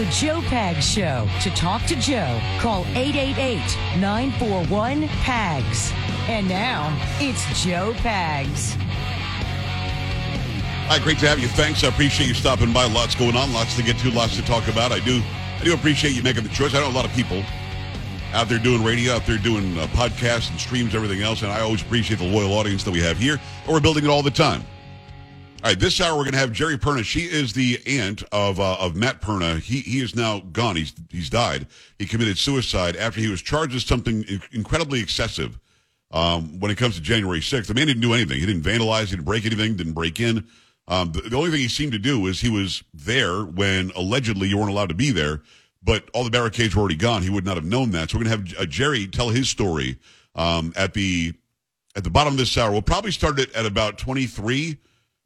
The Joe Pags Show. To talk to Joe, call 888 941 PAGS. And now, it's Joe Pags. Hi, great to have you. Thanks. I appreciate you stopping by. Lots going on, lots to get to, lots to talk about. I do, I do appreciate you making the choice. I know a lot of people out there doing radio, out there doing uh, podcasts and streams, everything else, and I always appreciate the loyal audience that we have here. And we're building it all the time. All right, this hour we're going to have Geri Perna. She is the aunt of uh, of Matt Perna. He he is now gone. He's he's died. He committed suicide after he was charged with something incredibly excessive. Um, when it comes to January 6th, the man didn't do anything. He didn't vandalize. He didn't break anything. Didn't break in. Um, the, the, only thing he seemed to do is he was there when allegedly you weren't allowed to be there, but all the barricades were already gone. He would not have known that. So we're going to have uh, Geri tell his story um, at the at the bottom of this hour. We'll probably start it at about 23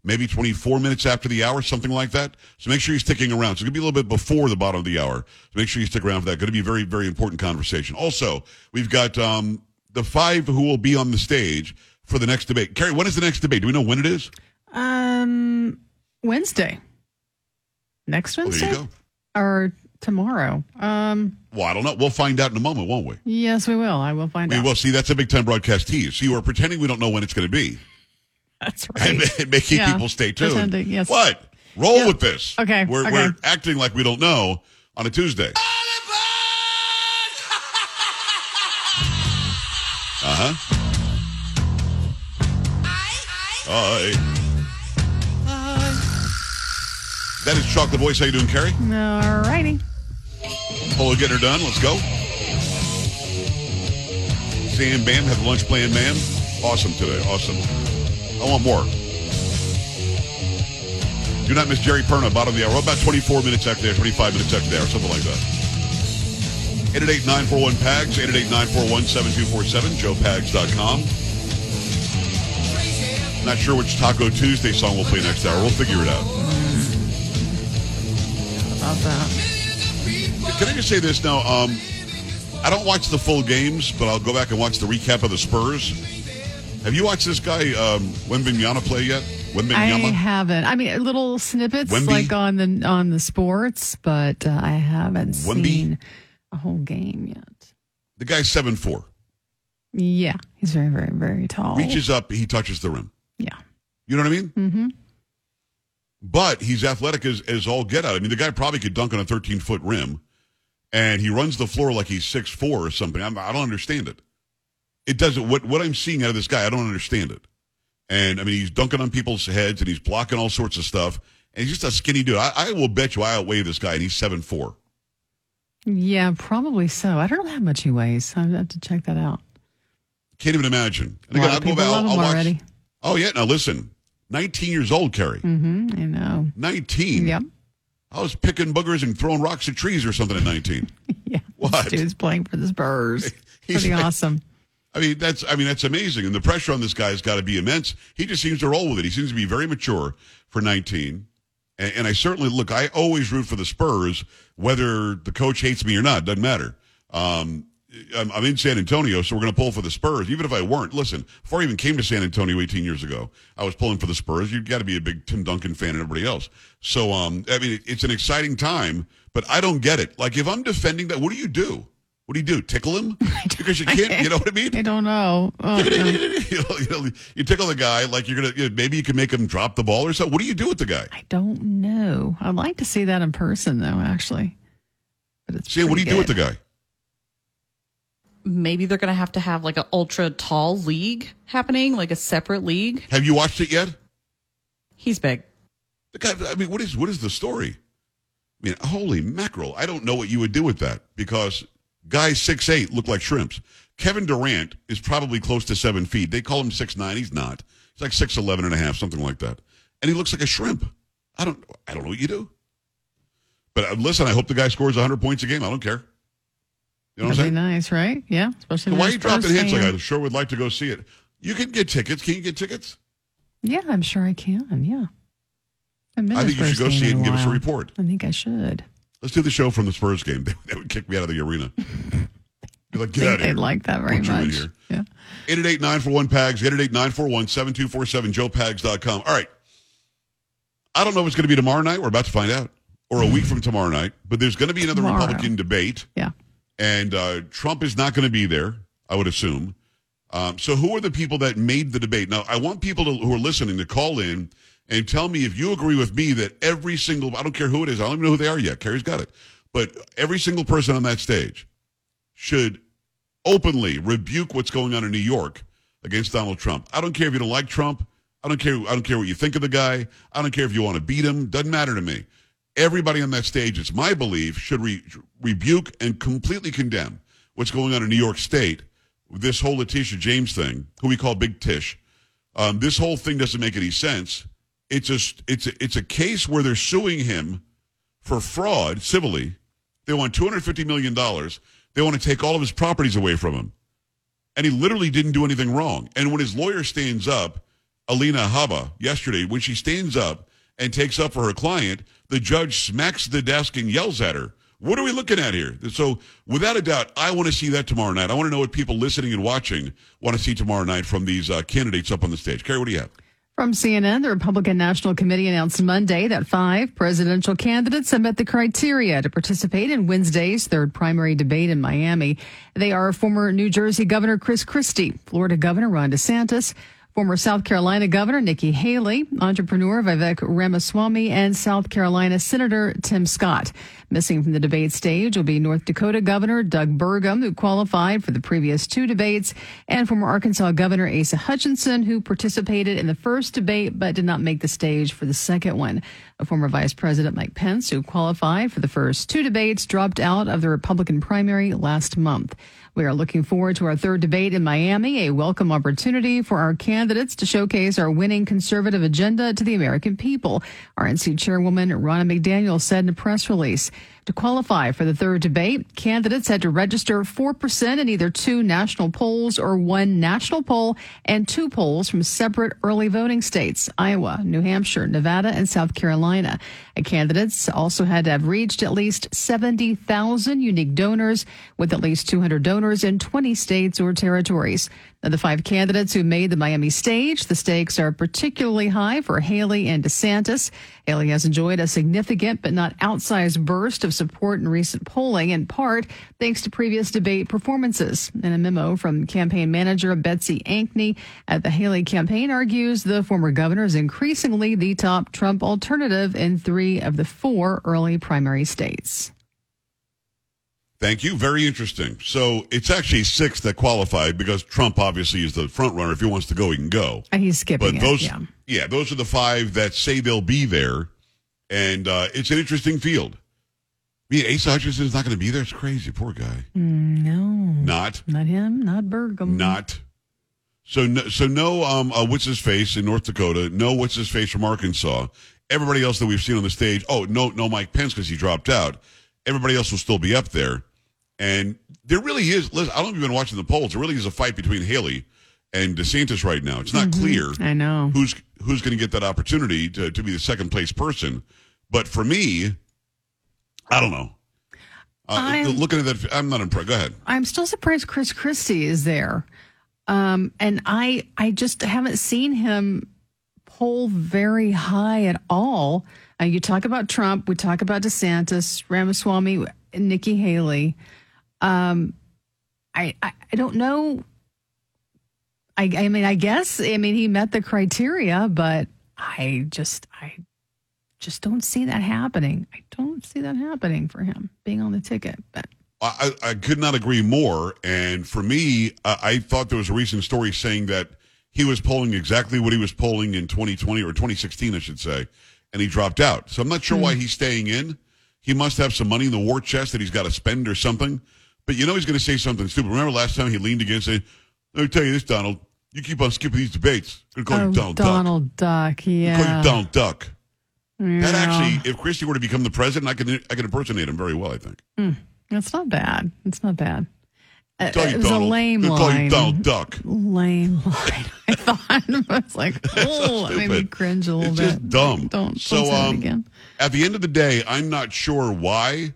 maybe 24 minutes after the hour, something like that. So make sure you're sticking around. So it's going to be a little bit before the bottom of the hour. So make sure you stick around for that. Going to be a very, very important conversation. Also, we've got um, the five who will be on the stage for the next debate. Carrie, when is the next debate? Do we know when it is? Um, Wednesday. Next Wednesday? Well, or tomorrow? Um, well, I don't know. We'll find out in a moment, won't we? Yes, we will. I will find we out. We will. See, that's a big time broadcast tease. See, we're pretending we don't know when it's going to be. That's right. And making yeah. people stay tuned. Pretending, yes. What? Roll yeah. with this. Okay. We're, okay. we're acting like we don't know on a Tuesday. Uh huh. Hi. That is Chocolate Voice. How you doing, Carrie? All righty. Polo getting her done. Let's go. Sam Bam have lunch plan, man. Awesome today. Awesome. I want more. Do not miss Geri Perna, bottom of the hour. About 24 minutes after there, 25 minutes after there, or something like that. 888-941-PAGS, 888-941-7247, joepags.com. Not sure which Taco Tuesday song we'll play next hour. We'll figure it out. About that. Can I just say this now? Um, I don't watch the full games, but I'll go back and watch the recap of the Spurs. Have you watched this guy um, Wembanyama play yet? Wembanyama? I haven't. I mean, little snippets Wemby? like on the on the sports, but uh, I haven't Wemby? seen a whole game yet. The guy's seven four. Yeah, he's very, very, very tall. Reaches up, he touches the rim. Yeah, you know what I mean. Mm-hmm. But he's athletic as, as all get out. I mean, the guy probably could dunk on a 13 foot rim, and he runs the floor like he's six four or something. I'm, I do not understand it. It doesn't. What what I'm seeing out of this guy, I don't understand it. And I mean, he's dunking on people's heads and he's blocking all sorts of stuff. And he's just a skinny dude. I, I will bet you I outweigh this guy, and he's seven four. Yeah, probably so. I don't know how much he weighs. I have to check that out. Can't even imagine. And again, I'll go back. I'll, I'll watch. Oh yeah. Now listen, 19 years old, Carrie. Mm-hmm, I know. 19. Yep. I was picking boogers and throwing rocks at trees or something at 19. yeah. What? Dude's playing for the Spurs. He's Pretty awesome. I mean, that's I mean that's amazing, and the pressure on this guy has got to be immense. He just seems to roll with it. He seems to be very mature for 19. And, and I certainly look. I always root for the Spurs, whether the coach hates me or not. Doesn't matter. Um, I'm, I'm, in San Antonio, so we're going to pull for the Spurs. Even if I weren't, listen. Before I even came to San Antonio 18 years ago, I was pulling for the Spurs. You've got to be a big Tim Duncan fan and everybody else. So, um, I mean, it's an exciting time, but I don't get it. Like, if I'm defending that, what do you do? What do you do? Tickle him? Because you can't. You know what I mean? I don't know. Oh, you, know you, know, you tickle the guy like you're gonna. You know, maybe you can make him drop the ball or something. What do you do with the guy? I don't know. I'd like to see that in person, though. Actually, but it's. See, what do you good. do with the guy? Maybe they're gonna have to have like an ultra tall league happening, like a separate league. Have you watched it yet? He's big. The guy. I mean, what is what is the story? I mean, holy mackerel! I don't know what you would do with that because Guys six eight look like shrimps. Kevin Durant is probably close to seven feet. They call him six nine. He's not. He's like six eleven and a half, something like that. And he looks like a shrimp. I don't. I don't know what you do. But uh, listen, I hope the guy scores 100 points a game. I don't care. You know That'd be nice, right? Yeah. Especially so why are you dropping hints like I sure would like to go see it? You can get tickets. Can you get tickets? Yeah, I'm sure I can. Yeah. I think you should go see it and give us a report. I think I should. Let's do the show from the Spurs game. They, would kick me out of the arena. Be like, get out of here. They'd like that very much. Yeah. 888-941-PAGS, 888-941-7247, joepags.com. All right. I don't know if it's going to be tomorrow night. We're about to find out. or a week from tomorrow night, but there's going to be another tomorrow. Republican debate. Yeah. And uh, Trump is not going to be there, I would assume. Um, so, who are the people that made the debate? Now, I want people to, who are listening to call in and tell me if you agree with me that every single, I don't care who it is, I don't even know who they are yet. Carrie's got it. But every single person on that stage should openly rebuke what's going on in New York against Donald Trump. I don't care if you don't like Trump. I don't care. I don't care what you think of the guy. I don't care if you want to beat him. Doesn't matter to me. Everybody on that stage, it's my belief, should re- rebuke and completely condemn what's going on in New York State. This whole Letitia James thing, who we call Big Tish, um, this whole thing doesn't make any sense. It's a it's a, it's a case where they're suing him for fraud civilly. They want two hundred fifty million dollars. They want to take all of his properties away from him, and he literally didn't do anything wrong. And when his lawyer stands up Alina Habba yesterday, when she stands up and takes up for her client, the judge smacks the desk and yells at her. What are we looking at here? So, without a doubt, I want to see that tomorrow night. I want to know what people listening and watching want to see tomorrow night from these uh, candidates up on the stage. Carrie, what do you have? From CNN, the Republican National Committee announced Monday that five presidential candidates have met the criteria to participate in Wednesday's third primary debate in Miami. They are former New Jersey Governor Chris Christie, Florida Governor Ron DeSantis, Former South Carolina Governor Nikki Haley, entrepreneur Vivek Ramaswamy, and South Carolina Senator Tim Scott. Missing from the debate stage will be North Dakota Governor Doug Burgum, who qualified for the previous two debates, and former Arkansas Governor Asa Hutchinson, who participated in the first debate but did not make the stage for the second one. A former Vice President Mike Pence, who qualified for the first two debates, dropped out of the Republican primary last month. We are looking forward to our third debate in Miami, a welcome opportunity for our candidates to showcase our winning conservative agenda to the American people, RNC Chairwoman Ronna McDaniel said in a press release. To qualify for the third debate, candidates had to register 4% in either two national polls or one national poll and two polls from separate early voting states, Iowa, New Hampshire, Nevada, and South Carolina. And candidates also had to have reached at least 70,000 unique donors with at least 200 donors in 20 states or territories. Of the five candidates who made the Miami stage, the stakes are particularly high for Haley and DeSantis. Haley has enjoyed a significant but not outsized burst of support in recent polling, in part thanks to previous debate performances. In a memo from campaign manager Betsy Ankney at the Haley campaign argues the former governor is increasingly the top Trump alternative in three of the four early primary states. Thank you. Very interesting. So it's actually six that qualified because Trump obviously is the front runner. If he wants to go, he can go. And he's skipping. But those, it, yeah. yeah, those are the five that say they'll be there, and uh, it's an interesting field. I mean, Asa Hutchinson is not going to be there. It's crazy. Poor guy. Mm, no, not not him. Not Burgum. Not. So no, so no. Um, uh, what's his face in North Dakota? No, what's his face from Arkansas? Everybody else that we've seen on the stage. Oh no, no Mike Pence because he dropped out. Everybody else will still be up there. And there really is, listen, I don't know if you've been watching the polls. There really is a fight between Haley and DeSantis right now. It's not mm-hmm. clear I know. who's who's going to get that opportunity to, to be the second place person. But for me, I don't know. Uh, looking at that, I'm not impressed. Go ahead. I'm still surprised Chris Christie is there. Um, and I, I just haven't seen him poll very high at all. Uh, you talk about Trump, we talk about DeSantis, Ramaswamy, Nikki Haley. Um, I, I, I don't know. I I mean I guess I mean he met the criteria, but I just I just don't see that happening. I don't see that happening for him being on the ticket. But I, I could not agree more. And for me, I, I thought there was a recent story saying that he was polling exactly what he was polling in 2020 or 2016, I should say, and he dropped out. So I'm not sure mm. why he's staying in. He must have some money in the war chest that he's got to spend or something. But you know he's going to say something stupid. Remember last time he leaned against it? Let me tell you this, Donald. You keep on skipping these debates. I'm going to call oh, you Donald, Duck. Donald Duck. Duck yeah. call you Donald Duck. Yeah. That actually, if Christie were to become the president, I can I can impersonate him very well. I think. Mm, that's not bad. It's not bad. Uh, it was Donald. a lame line. Call you Donald Duck. Lame line. I thought it was like, oh, so made me cringe a little it's bit. Just dumb. Don't, so, um, again. At the end of the day, I'm not sure why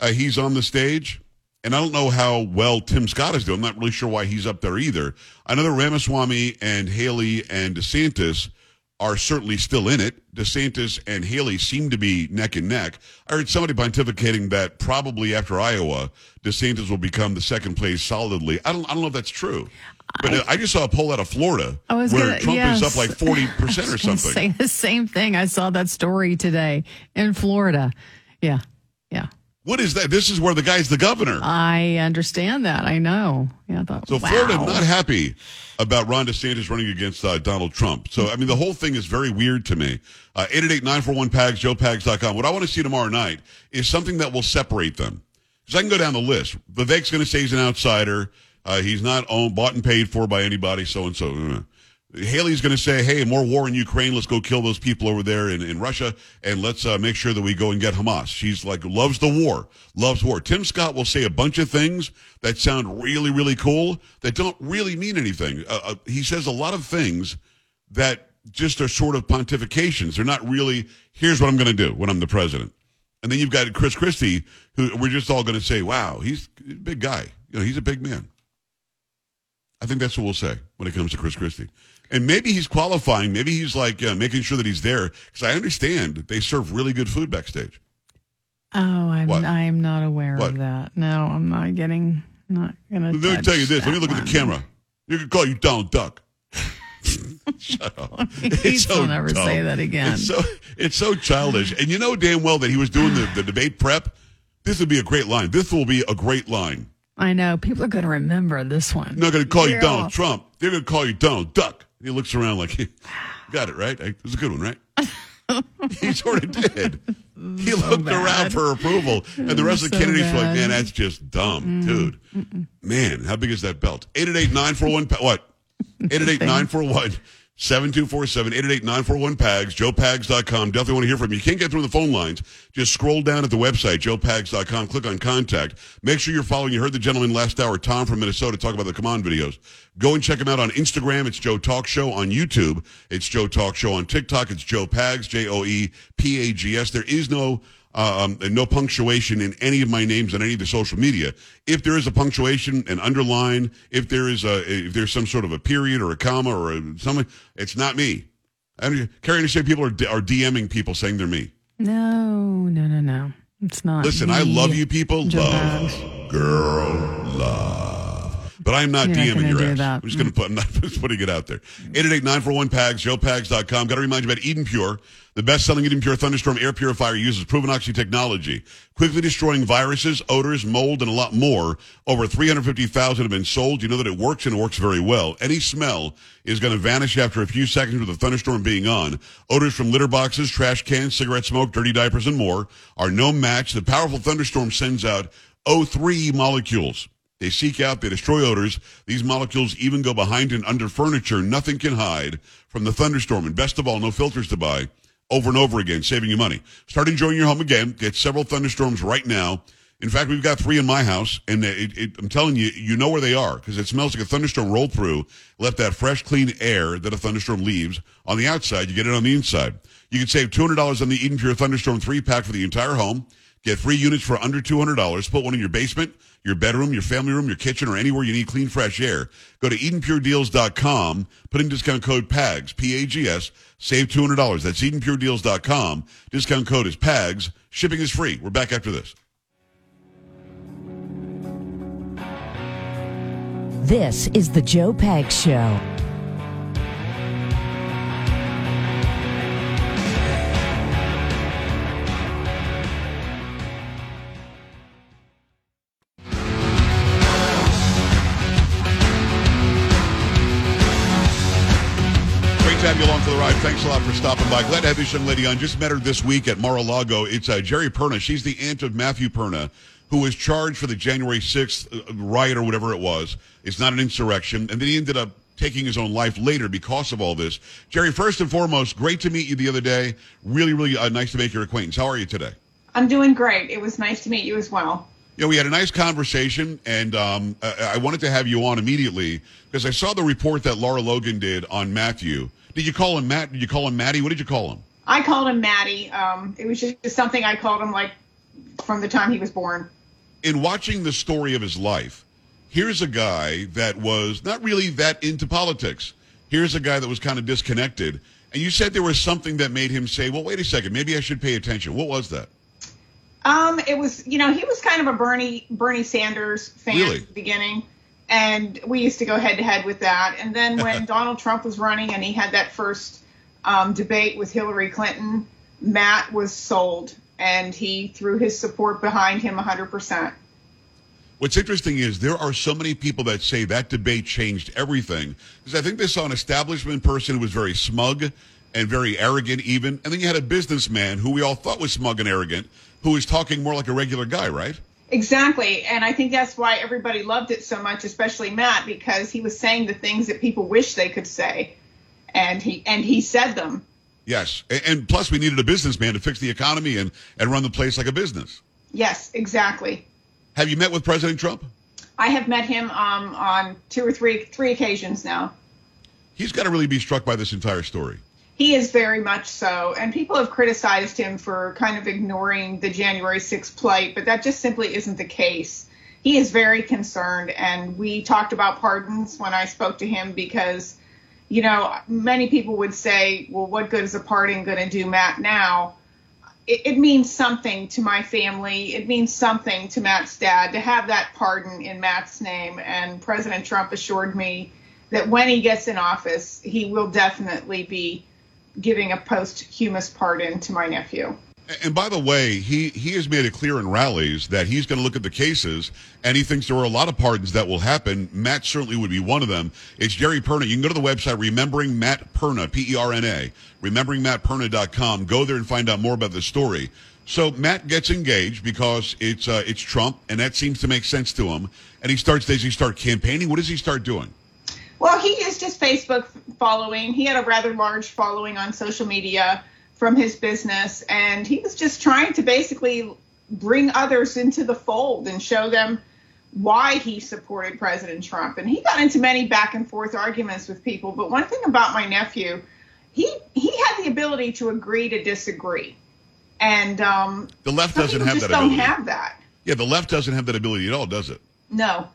uh, he's on the stage. And I don't know how well Tim Scott is doing. I'm not really sure why he's up there either. I know that Ramaswamy and Haley and DeSantis are certainly still in it. DeSantis and Haley seem to be neck and neck. I heard somebody pontificating that probably after Iowa, DeSantis will become the second place solidly. I don't, I don't know if that's true. But I, I just saw a poll out of Florida where gonna- Trump is up like 40% or something. Say the same thing. I saw that story today in Florida. Yeah, yeah. What is that? This is where the guy's the governor. I understand that. I know. Yeah, I thought. So wow. Florida not happy about Ron DeSantis running against uh, Donald Trump. So I mean, the whole thing is very weird to me. Uh, Eight eight eight nine four one pags joepags.com. What I want to see tomorrow night is something that will separate them. Because I can go down the list. Vivek's going to say he's an outsider. Uh, he's not owned, bought and paid for by anybody. So and so. Haley's going to say, "Hey, more war in Ukraine. Let's go kill those people over there in, in Russia, and let's uh, make sure that we go and get Hamas." She's like loves the war, loves war. Tim Scott will say a bunch of things that sound really, really cool that don't really mean anything. Uh, uh, he says a lot of things that just are sort of pontifications. They're not really. Here's what I'm going to do when I'm the president. And then you've got Chris Christie, who we're just all going to say, "Wow, he's a big guy. You know, he's a big man." I think that's what we'll say when it comes to Chris Christie. And maybe he's qualifying. Maybe he's like uh, making sure that he's there because I understand they serve really good food backstage. Oh, I'm What? I'm not aware What? of that. No, I'm not getting. Not gonna. Let me tell you this. Let me look at the camera. You can call you Donald Duck. Shut up. Please don't ever say that again. It's so it's so childish. And you know damn well that he was doing the, the debate prep. This would be a great line. This will be a great line. I know people are going to remember this one. They're not going to call you Yeah. Donald Trump. They're going to call you Donald Duck. He looks around like, got it, right? It was a good one, right? he sort of did. He looked around for approval, and the rest of the So candidates were like, man, that's just dumb, dude. Man, how big is that belt? 888 941 What? 888 941 7247 888 941 PAGS, joepags.com. Definitely want to hear from you. You can't get through the phone lines. Just scroll down at the website, joepags.com, click on contact. Make sure you're following. You heard the gentleman last hour, Tom from Minnesota, talk about the Come On videos. Go and check him out on Instagram. It's Joe Talk Show. On YouTube, it's Joe Talk Show. On TikTok, it's Joe Pags, J O E P A G S. There is no um, and no punctuation in any of my names on any of the social media. If there is a punctuation, an underline, if there is a, if there's some sort of a period or a comma or a, something, it's not me. I don't, Carrie, understand people are, are DMing people saying they're me. No, no, no, no. It's not. Listen, I love you people. Love, girl, love. But I'm not You're DMing gonna your ass. that. I'm just going to put, I'm not just putting it out there. 888-941-PAGS, joepags.com. Got to remind you about Eden Pure. The best-selling Eden Pure Thunderstorm air purifier uses proven oxy technology, quickly destroying viruses, odors, mold, and a lot more. Over 350,000 have been sold. You know that it works and it works very well. Any smell is going to vanish after a few seconds with the thunderstorm being on. Odors from litter boxes, trash cans, cigarette smoke, dirty diapers, and more are no match. The powerful thunderstorm sends out O3 molecules. They seek out, they destroy odors. These molecules even go behind and under furniture. Nothing can hide from the thunderstorm. And best of all, no filters to buy over and over again, saving you money. Start enjoying your home again. Get several thunderstorms right now. In fact, we've got three in my house, and it, it, I'm telling you, you know where they are because it smells like a thunderstorm rolled through, left that fresh, clean air that a thunderstorm leaves on the outside. You get it on the inside. You can save $200 on the Eden Pure Thunderstorm 3 pack for the entire home. Get free units for under $200. Put one in your basement, your bedroom, your family room, your kitchen, or anywhere you need clean, fresh air. Go to EdenPureDeals.com. Put in discount code PAGS, P-A-G-S. Save $200. That's EdenPureDeals.com. Discount code is PAGS. Shipping is free. We're back after this. This is the Joe Pag Show. To have you along for the ride. Thanks a lot for stopping by. Glad to have this young lady on. Just met her this week at Mar-a-Lago. It's uh, Geri Perna. She's the aunt of Matthew Perna, who was charged for the January 6th uh, riot or whatever it was. It's not an insurrection. And then he ended up taking his own life later because of all this. Geri, first and foremost, great to meet you the other day. Really, really uh, nice to make your acquaintance. How are you today? I'm doing great. It was nice to meet you as well. Yeah, we had a nice conversation, and um, I, I wanted to have you on immediately because I saw the report that Lara Logan did on Matthew. Did you call him Matt? Did you call him Matty? What did you call him? I called him Maddie. Um, it was just something I called him like from the time he was born. in watching the story of his life, here's a guy that was not really that into politics. Here's a guy that was kind of disconnected. And you said there was something that made him say, "Well, wait a second, maybe I should pay attention." What was that? Um, it was, you know, he was kind of a Bernie Bernie Sanders fan Really? at the beginning, and we used to go head to head with that. And then when Donald Trump was running and he had that first um, debate with Hillary Clinton, Matt was sold, and he threw his support behind him 100%. What's interesting is there are so many people that say that debate changed everything. Because I think they saw an establishment person who was very smug and very arrogant, even. And then you had a businessman who we all thought was smug and arrogant, who was talking more like a regular guy, right? Exactly, and I think that's why everybody loved it so much, especially Matt, because he was saying the things that people wish they could say, and he and he said them. Yes. And, and plus, we needed a businessman to fix the economy and, and run the place like a business. Yes, exactly. Have you met with President Trump? I have met him um, on two or three three occasions now. He's got to really be struck by this entire story. He is very much so, and people have criticized him for kind of ignoring the January 6th plight, but that just simply isn't the case. He is very concerned, and we talked about pardons when I spoke to him because, you know, many people would say, well, what good is a pardon going to do Matt now? It, it means something to my family. It means something to Matt's dad to have that pardon in Matt's name, and President Trump assured me that when he gets in office, he will definitely be giving a posthumous pardon to my nephew. And by the way, he, he has made it clear in rallies that he's going to look at the cases and he thinks there are a lot of pardons that will happen. Matt certainly would be one of them. It's Geri Perna. You can go to the website, Remembering Matt Perna, P-E-R-N-A, rememberingmattperna.com. Go there and find out more about the story. So Matt gets engaged because it's, uh, it's Trump and that seems to make sense to him. And he starts, does he start campaigning? What does he start doing? Well, he used his Facebook following. He had a rather large following on social media from his business, and he was just trying to basically bring others into the fold and show them why he supported President Trump. And he got into many back and forth arguments with people. But one thing about my nephew, he he had the ability to agree to disagree, and um, The left doesn't have just that don't ability. have that. Yeah, the left doesn't have that ability at all, does it? No.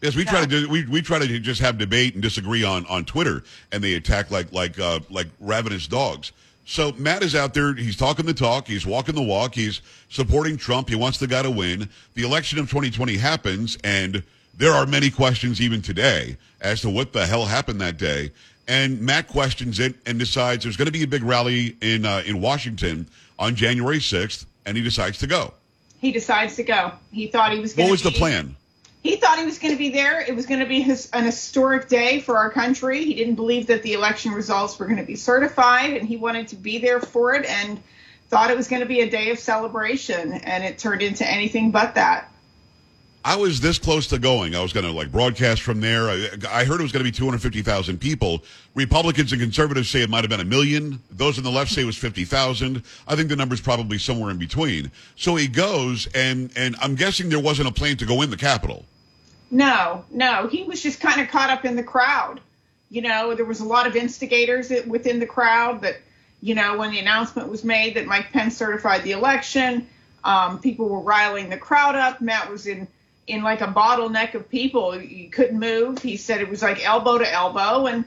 Yes, we try to do. We, we try to just have debate and disagree on, on Twitter, and they attack like like uh, like ravenous dogs. So Matt is out there. He's talking the talk. He's walking the walk. He's supporting Trump. He wants the guy to win. The election of 2020 happens, and there are many questions even today as to what the hell happened that day. And Matt questions it and decides there's going to be a big rally in uh, in Washington on January 6th, and he decides to go. He decides to go. He thought he was going What was the plan? He thought he was going to be there. It was going to be his, an historic day for our country. He didn't believe that the election results were going to be certified, and he wanted to be there for it and thought it was going to be a day of celebration. And it turned into anything but that. I was this close to going. I was going to like broadcast from there. I, I heard it was going to be 250,000 people. Republicans and conservatives say it might have been a million. Those on the left say it was 50,000. I think the number's probably somewhere in between. So he goes, and and I'm guessing there wasn't a plan to go in the Capitol. No, no, he was just kind of caught up in the crowd. You know, there was a lot of instigators within the crowd that, you know, when the announcement was made that Mike Pence certified the election, um, people were riling the crowd up. Matt was in in like a bottleneck of people. He couldn't move. He said it was like elbow to elbow, and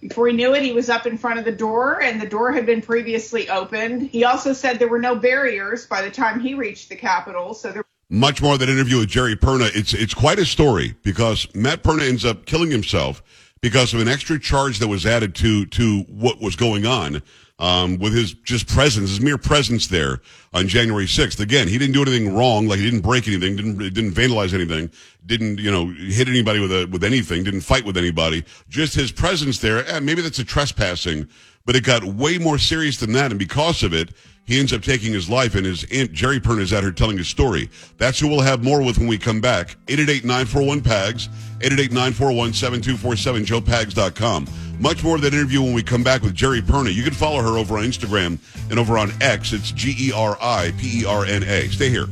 before he knew it, he was up in front of the door, and the door had been previously opened. He also said there were no barriers by the time he reached the Capitol, so there. Much more than interview with Geri Perna. It's it's quite a story because Matt Perna ends up killing himself because of an extra charge that was added to to what was going on um, with his just presence, his mere presence there on January 6th. Again, he didn't do anything wrong, like he didn't break anything, didn't didn't vandalize anything, didn't you know hit anybody with a with anything, didn't fight with anybody. Just his presence there. Eh, maybe that's a trespassing, but it got way more serious than that, and because of it. He ends up taking his life, and his aunt Geri Perna is at her telling his story. That's who we'll have more with when we come back. 888-941-PAGS, 888-941-7247, joepags.com. Much more of that interview when we come back with Geri Perna. You can follow her over on Instagram and over on X. It's G-E-R-I-P-E-R-N-A. Stay here.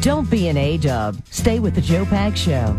Don't be an A-dub. Stay with the Joe Pag Show.